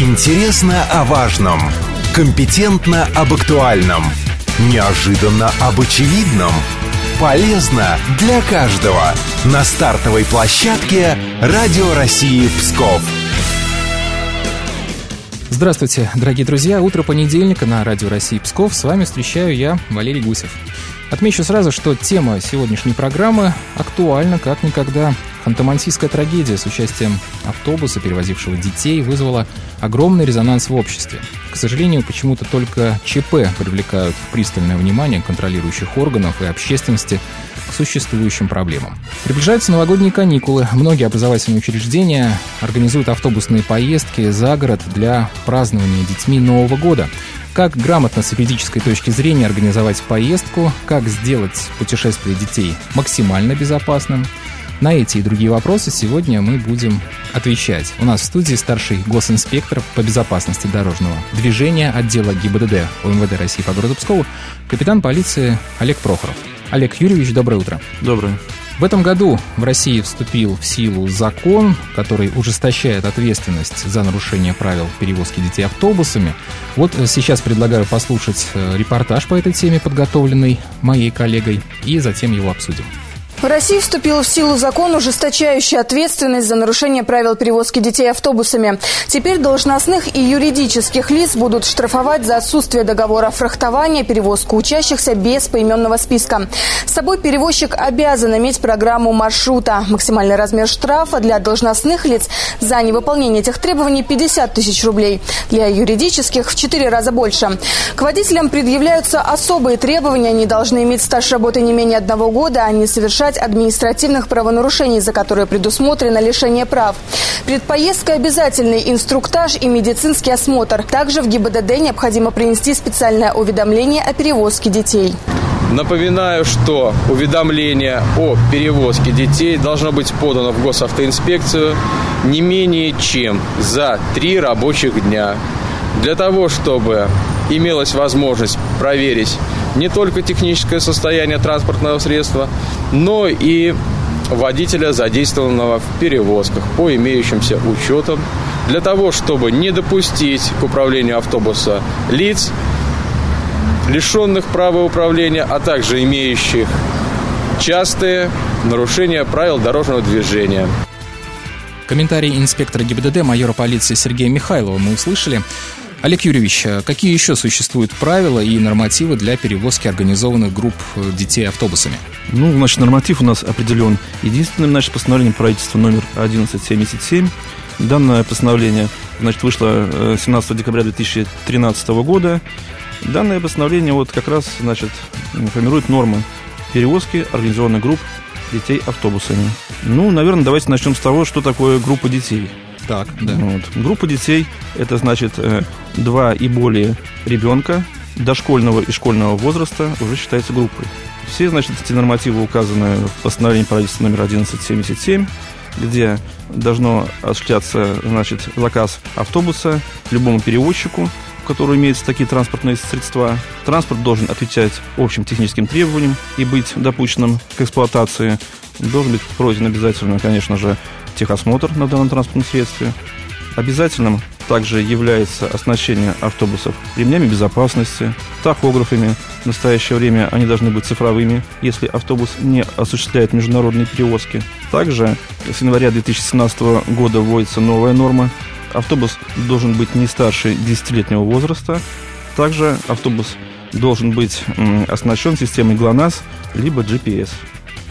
Интересно о важном. Компетентно об актуальном. Неожиданно об очевидном. Полезно для каждого. На стартовой площадке Радио России Псков. Здравствуйте, дорогие друзья. Утро понедельника на Радио России Псков. С вами встречаю я, Валерий Гусев. Отмечу сразу, что тема сегодняшней программы актуальна как никогда. Ханты-Мансийская трагедия с участием автобуса, перевозившего детей, вызвала огромный резонанс в обществе. К сожалению, почему-то только ЧП привлекают пристальное внимание контролирующих органов и общественности к существующим проблемам. Приближаются новогодние каникулы. Многие образовательные учреждения организуют автобусные поездки за город для празднования детьми Нового года. Как грамотно с юридической точки зрения организовать поездку, как сделать путешествие детей максимально безопасным – на эти и другие вопросы сегодня мы будем отвечать. У нас в студии старший госинспектор по безопасности дорожного движения отдела ГИБДД УМВД России по городу Пскову, капитан полиции Олег Прохоров. Олег Юрьевич, доброе утро. Доброе. В этом году в России вступил в силу закон, который ужесточает ответственность за нарушение правил перевозки детей автобусами. Вот сейчас предлагаю послушать э, репортаж по этой теме, подготовленный моей коллегой, и затем его обсудим. В России вступил в силу закон, ужесточающий ответственность за нарушение правил перевозки детей автобусами. Теперь должностных и юридических лиц будут штрафовать за отсутствие договора фрахтования, перевозку учащихся без поименного списка. С собой перевозчик обязан иметь программу маршрута. Максимальный размер штрафа для должностных лиц за невыполнение этих требований 50 тысяч рублей. Для юридических в 4 раза больше. К водителям предъявляются особые требования. Они должны иметь стаж работы не менее одного года, они а совершать административных правонарушений, за которые предусмотрено лишение прав. Перед поездкой обязательный инструктаж и медицинский осмотр. Также в ГИБДД необходимо принести специальное уведомление о перевозке детей. Напоминаю, что уведомление о перевозке детей должно быть подано в госавтоинспекцию не менее чем за три рабочих дня. Для того, чтобы имелась возможность проверить не только техническое состояние транспортного средства, но и водителя, задействованного в перевозках по имеющимся учетам, для того, чтобы не допустить к управлению автобуса лиц, лишенных права управления, а также имеющих частые нарушения правил дорожного движения. Комментарий инспектора ГИБДД майора полиции Сергея Михайлова мы услышали. Олег Юрьевич, а какие еще существуют правила и нормативы для перевозки организованных групп детей автобусами? Ну, значит, норматив у нас определен единственным, значит, постановлением правительства номер 1177. Данное постановление, значит, вышло 17 э, декабря 2013 года. Данное постановление вот как раз, значит, формирует нормы перевозки организованных групп детей автобусами. Ну, наверное, давайте начнем с того, что такое группа детей. Так, да. Вот. Группа детей – это, значит, э, два и более ребенка дошкольного и школьного возраста уже считается группой. Все, значит, эти нормативы указаны в постановлении правительства номер 1177, где должно осуществляться, значит, заказ автобуса любому перевозчику, у которого имеются такие транспортные средства. Транспорт должен отвечать общим техническим требованиям и быть допущенным к эксплуатации. Должен быть пройден обязательно, конечно же, техосмотр на данном транспортном средстве. Обязательным также является оснащение автобусов ремнями безопасности, тахографами. В настоящее время они должны быть цифровыми, если автобус не осуществляет международные перевозки. Также с января 2017 года вводится новая норма. Автобус должен быть не старше 10-летнего возраста. Также автобус должен быть оснащен системой ГЛОНАСС либо GPS.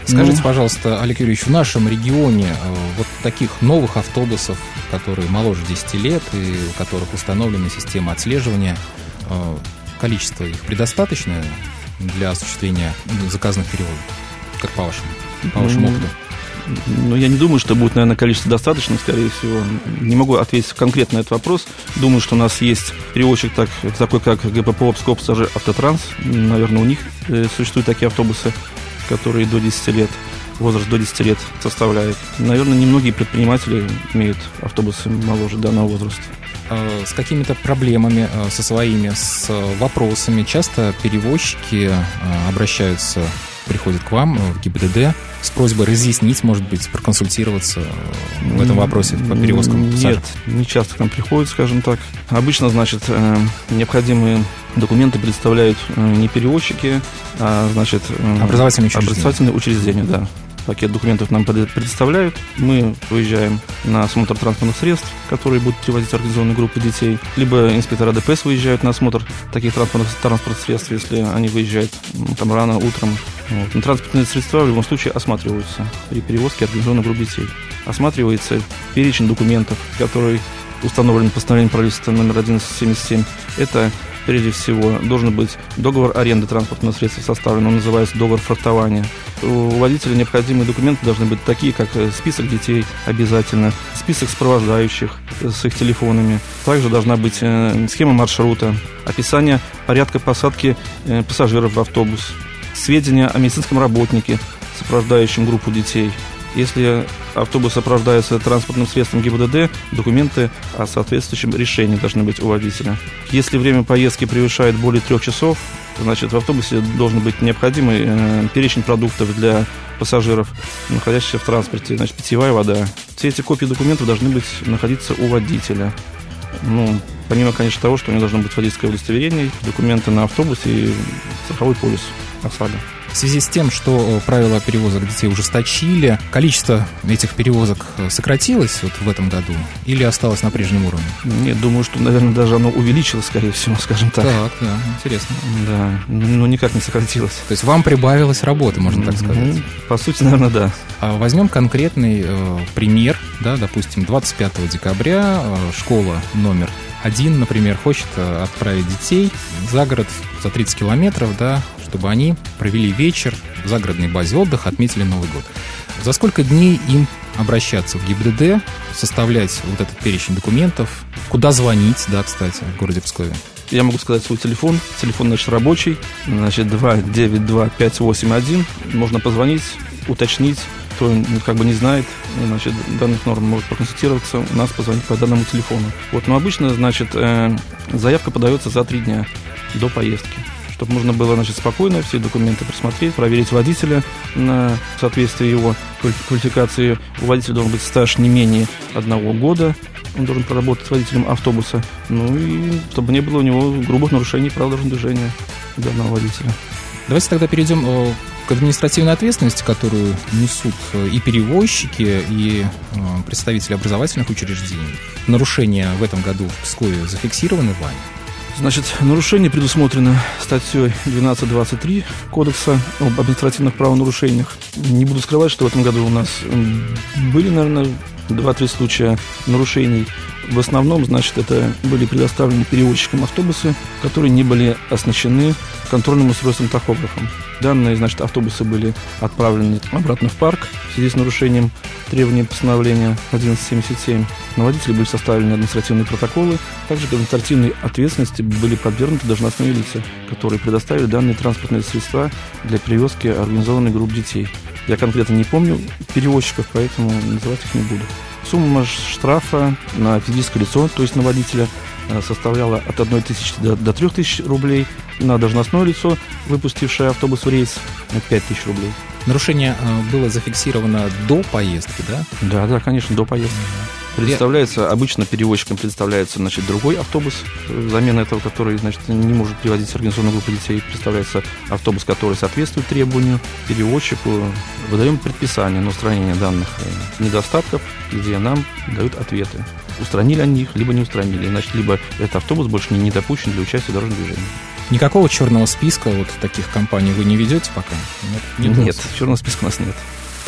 Скажите, ну... пожалуйста, Олег Юрьевич, в нашем регионе э, вот таких новых автобусов, которые моложе 10 лет и у которых установлена система отслеживания, э, количество их предостаточное для осуществления заказанных переводов? Как по вашему, по вашему опыту? Ну, я не думаю, что будет, наверное, количество достаточно, скорее всего. Не могу ответить конкретно на этот вопрос. Думаю, что у нас есть перевозчик так, такой, как ГПП Псков Автотранс. Наверное, у них э, существуют такие автобусы которые до 10 лет, возраст до 10 лет составляет. Наверное, немногие предприниматели имеют автобусы моложе данного возраста а с какими-то проблемами, а, со своими, с вопросами. Часто перевозчики а, обращаются, приходят к вам в ГИБДД с просьбой разъяснить, может быть, проконсультироваться в этом вопросе по перевозкам? Нет, не часто к нам приходят, скажем так. Обычно, значит, э, необходимые документы представляют э, не перевозчики, а, значит, образовательные учреждения. Образовательные учреждения, да пакет документов нам предоставляют. Мы выезжаем на осмотр транспортных средств, которые будут привозить организованные группы детей. Либо инспектора ДПС выезжают на осмотр таких транспортных, транспортных средств, если они выезжают там рано, утром. Вот. Но транспортные средства в любом случае осматриваются при перевозке организованных групп детей. Осматривается перечень документов, который установлен постановлением правительства номер 1177. Это прежде всего должен быть договор аренды транспортного средства составлен, он называется договор фрахтования. У водителя необходимые документы должны быть такие, как э, список детей обязательно, список сопровождающих э, с их телефонами. Также должна быть э, схема маршрута, описание порядка посадки пассажиров в автобус, сведения о медицинском работнике, сопровождающем группу детей – если автобус сопровождается транспортным средством ГИБДД, документы о соответствующем решении должны быть у водителя. Если время поездки превышает более трех часов, значит, в автобусе должен быть необходимый э, перечень продуктов для пассажиров, находящихся в транспорте, значит, питьевая вода. Все эти копии документов должны быть находиться у водителя. Ну, помимо, конечно, того, что у него должно быть водительское удостоверение, документы на автобусе и страховой полис ОСАГО. В связи с тем, что правила перевозок детей ужесточили, количество этих перевозок сократилось вот в этом году или осталось на прежнем уровне? Нет, думаю, что, наверное, даже оно увеличилось, скорее всего, скажем так. Так, да, интересно. Да, но никак не сократилось. То есть вам прибавилось работы, можно так сказать? По сути, наверное, да. А возьмем конкретный э, пример, да, допустим, 25 декабря э, школа номер один, например, хочет э, отправить детей за город за 30 километров, да, чтобы они провели вечер в загородной базе отдыха, отметили Новый год. За сколько дней им обращаться в ГИБДД, составлять вот этот перечень документов, куда звонить, да, кстати, в городе Пскове? Я могу сказать свой телефон. Телефон, значит, рабочий. Значит, 292-581. Можно позвонить, уточнить, кто как бы не знает, значит, данных норм может проконсультироваться, у нас позвонить по данному телефону. Вот, но обычно, значит, э, заявка подается за три дня до поездки чтобы можно было значит, спокойно все документы просмотреть, проверить водителя на соответствие его квалификации. У водителя должен быть стаж не менее одного года, он должен проработать водителем автобуса, ну и чтобы не было у него грубых нарушений правил дорожного движения данного водителя. Давайте тогда перейдем э, к административной ответственности, которую несут э, и перевозчики, и э, представители образовательных учреждений. Нарушения в этом году в Пскове зафиксированы вами? Значит, нарушение предусмотрено статьей 12.23 Кодекса об административных правонарушениях. Не буду скрывать, что в этом году у нас были, наверное, два-три случая нарушений. В основном, значит, это были предоставлены перевозчикам автобусы, которые не были оснащены контрольным устройством тахографом. Данные, значит, автобусы были отправлены обратно в парк в связи с нарушением требований постановления 1177. На водителей были составлены административные протоколы. Также к административной ответственности были подвергнуты должностные лица, которые предоставили данные транспортные средства для перевозки организованной групп детей. Я конкретно не помню перевозчиков, поэтому называть их не буду. Сумма штрафа на физическое лицо, то есть на водителя, составляла от 1 тысячи до, до 3 тысяч рублей, на должностное лицо, выпустившее автобус в рейс, 5 тысяч рублей. Нарушение э, было зафиксировано до поездки, да? Да, да, конечно, до поездки. Представляется, обычно перевозчикам представляется значит, другой автобус, замена этого, который значит, не может приводить организационную группу детей. Представляется автобус, который соответствует требованию перевозчику. Выдаем предписание на устранение данных э, недостатков, где нам дают ответы. Устранили они их, либо не устранили. Значит, либо этот автобус больше не, не допущен для участия в дорожном движении. Никакого черного списка вот таких компаний вы не ведете пока? Нет, нет черного списка у нас нет.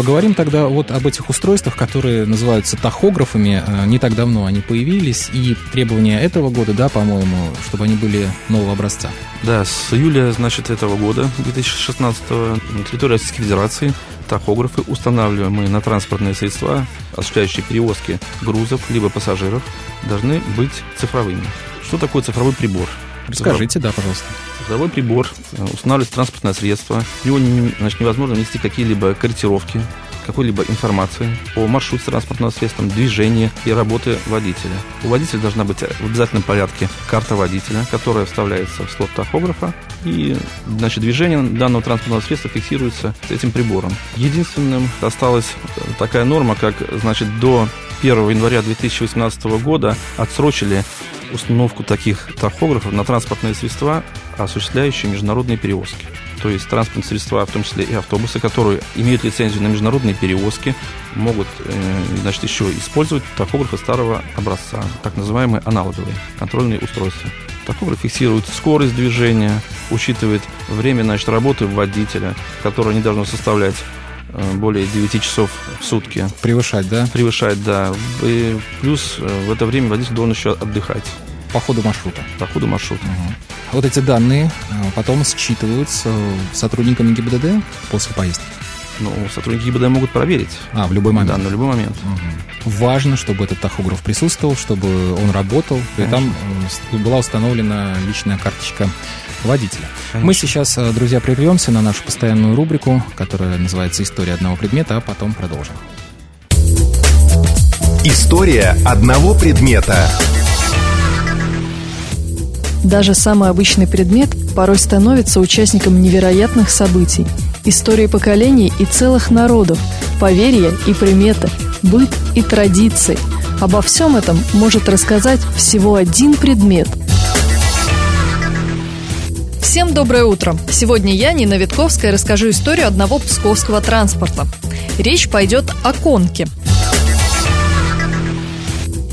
Поговорим тогда вот об этих устройствах, которые называются тахографами. Э, не так давно они появились, и требования этого года, да, по-моему, чтобы они были нового образца. Да, с июля, значит, этого года, 2016 на территории Российской Федерации тахографы, устанавливаемые на транспортные средства, осуществляющие перевозки грузов либо пассажиров, должны быть цифровыми. Что такое цифровой прибор? Расскажите, да, пожалуйста. Цифровой прибор э, устанавливается транспортное средство. В него значит, невозможно внести какие-либо корректировки, какой-либо информации о маршруте транспортного средства, движении и работы водителя. У водителя должна быть в обязательном порядке карта водителя, которая вставляется в слот тахографа, и значит, движение данного транспортного средства фиксируется этим прибором. Единственным осталась такая норма, как значит, до 1 января 2018 года отсрочили установку таких тахографов на транспортные средства, осуществляющие международные перевозки. То есть транспортные средства, в том числе и автобусы, которые имеют лицензию на международные перевозки, могут э, значит, еще использовать тахографы старого образца, так называемые аналоговые контрольные устройства. Тахограф фиксирует скорость движения, учитывает время значит, работы водителя, которое не должно составлять более 9 часов в сутки. Превышать, да? Превышать, да. И плюс э, в это время водитель должен еще отдыхать. По ходу маршрута? По ходу маршрута. Угу. Вот эти данные э, потом считываются сотрудниками ГИБДД после поездки? Ну, сотрудники ГИБДД могут проверить. А, в любой момент? Да, на любой момент. Угу. Важно, чтобы этот тахограф присутствовал, чтобы он работал, и там была установлена личная карточка водителя. Конечно. Мы сейчас, э, друзья, прервемся на нашу постоянную рубрику, которая называется «История одного предмета», а потом продолжим. История одного предмета. Даже самый обычный предмет порой становится участником невероятных событий. Истории поколений и целых народов, поверья и приметы, быт и традиции. Обо всем этом может рассказать всего один предмет – Всем доброе утро! Сегодня я, Нина Витковская, расскажу историю одного псковского транспорта. Речь пойдет о конке.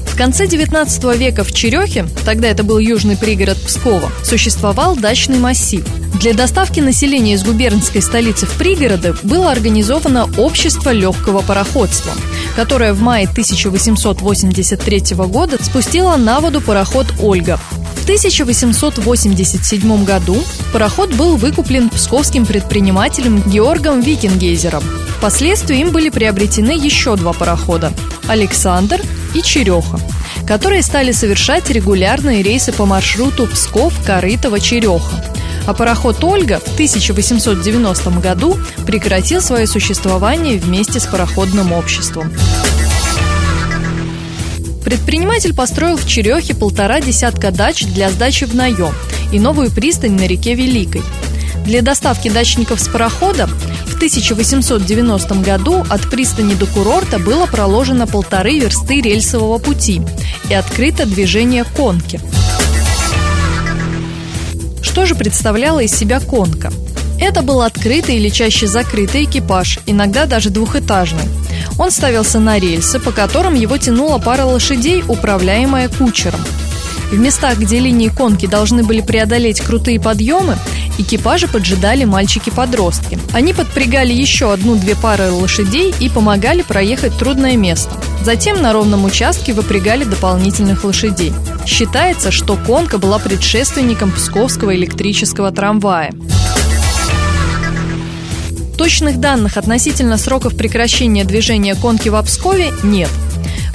В конце 19 века в Черехе, тогда это был южный пригород Пскова, существовал дачный массив. Для доставки населения из губернской столицы в пригороды было организовано общество легкого пароходства, которое в мае 1883 года спустило на воду пароход «Ольга», 1887 году пароход был выкуплен псковским предпринимателем Георгом Викингейзером. Впоследствии им были приобретены еще два парохода – «Александр» и «Череха», которые стали совершать регулярные рейсы по маршруту Псков-Корытово-Череха. А пароход «Ольга» в 1890 году прекратил свое существование вместе с пароходным обществом. Предприниматель построил в Черехе полтора десятка дач для сдачи в наем и новую пристань на реке Великой. Для доставки дачников с парохода в 1890 году от пристани до курорта было проложено полторы версты рельсового пути и открыто движение конки. Что же представляла из себя конка? Это был открытый или чаще закрытый экипаж, иногда даже двухэтажный – он ставился на рельсы, по которым его тянула пара лошадей, управляемая кучером. В местах, где линии конки должны были преодолеть крутые подъемы, экипажи поджидали мальчики-подростки. Они подпрягали еще одну-две пары лошадей и помогали проехать трудное место. Затем на ровном участке выпрягали дополнительных лошадей. Считается, что конка была предшественником псковского электрического трамвая. Точных данных относительно сроков прекращения движения конки в Обскове нет.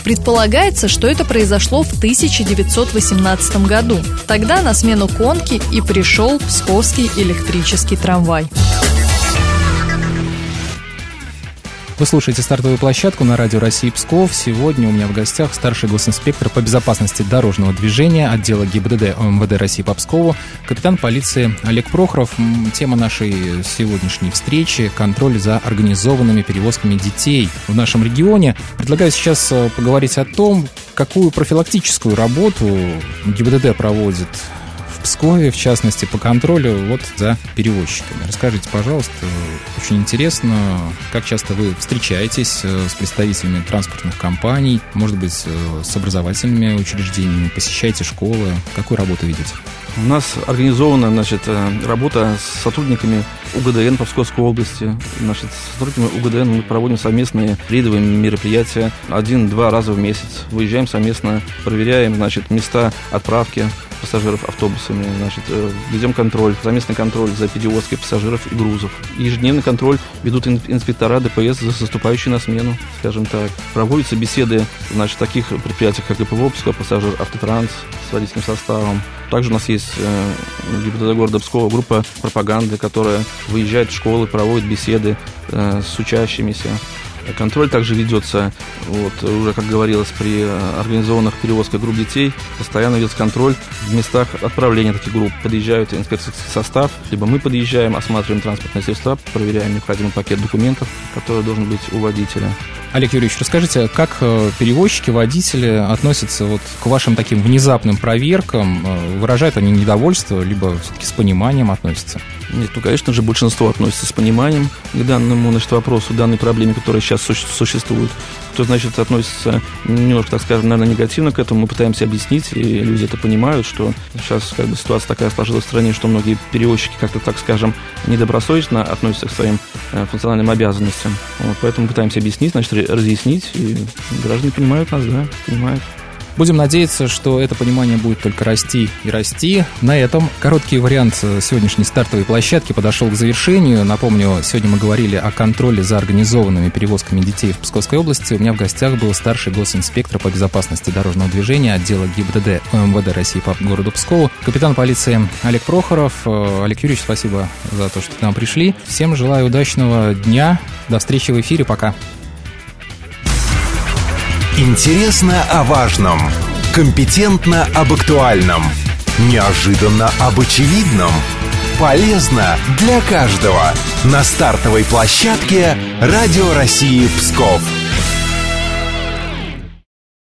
Предполагается, что это произошло в 1918 году. Тогда на смену конки и пришел Псковский электрический трамвай. Вы слушаете стартовую площадку на радио России Псков. Сегодня у меня в гостях старший госинспектор по безопасности дорожного движения отдела ГИБДД МВД России по Пскову, капитан полиции Олег Прохоров. Тема нашей сегодняшней встречи – контроль за организованными перевозками детей в нашем регионе. Предлагаю сейчас э, поговорить о том, какую профилактическую работу ГИБДД проводит Пскове, в частности, по контролю вот за перевозчиками. Расскажите, пожалуйста, очень интересно, как часто вы встречаетесь э, с представителями транспортных компаний, может быть, э, с образовательными учреждениями, посещаете школы, какую работу видите? У нас организована значит, э, работа с сотрудниками УГДН Псковской области. Значит, с сотрудниками УГДН мы проводим совместные рейдовые мероприятия один-два раза в месяц. Выезжаем совместно, проверяем значит, места отправки пассажиров автобусами, значит, э, ведем контроль, совместный контроль за перевозкой пассажиров и грузов. Ежедневный контроль ведут инспектора ДПС, заступающие на смену, скажем так. Проводятся беседы, значит, в таких предприятиях, как ИПВО, Псков, пассажир, Автотранс с водительским составом. Также у нас есть э, ГИБДД города Пскова группа пропаганды, которая выезжает в школы, проводит беседы э, с учащимися. Контроль также ведется, вот, уже, как говорилось, при организованных перевозках групп детей, постоянно ведется контроль в местах отправления таких групп. Подъезжают инспекторский состав, либо мы подъезжаем, осматриваем транспортные средства, проверяем необходимый пакет документов, который должен быть у водителя. Олег Юрьевич, расскажите, как э, перевозчики, водители относятся вот к вашим таким внезапным проверкам? Э, выражают они недовольство, либо все-таки с пониманием относятся? Нет, ну, конечно же, большинство относится с пониманием к данному значит, вопросу, данной проблеме, которая сейчас существует. Кто, значит, относится немножко, так скажем, наверное, негативно к этому, мы пытаемся объяснить, и люди это понимают, что сейчас как бы ситуация такая сложилась в стране, что многие перевозчики как-то, так скажем, недобросовестно относятся к своим э, функциональным обязанностям. Вот, поэтому пытаемся объяснить, значит, разъяснить, и граждане понимают нас, да, понимают. Будем надеяться, что это понимание будет только расти и расти. На этом короткий вариант сегодняшней стартовой площадки подошел к завершению. Напомню, сегодня мы говорили о контроле за организованными перевозками детей в Псковской области. У меня в гостях был старший госинспектор по безопасности дорожного движения отдела ГИБДД МВД России по городу Пскову, капитан полиции Олег Прохоров. Э, Олег Юрьевич, спасибо за то, что к нам пришли. Всем желаю удачного дня. До встречи в эфире. Пока. Интересно о важном. Компетентно об актуальном. Неожиданно об очевидном. Полезно для каждого. На стартовой площадке Радио России Псков.